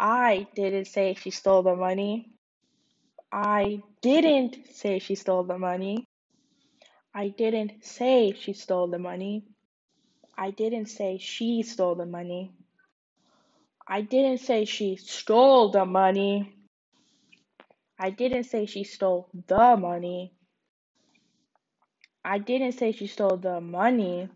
I didn't say she stole the money. I didn't say she stole the money. I didn't say she stole the money. I didn't say she stole the money. I didn't say she stole the money. I didn't say she stole the money. I didn't say she stole the money.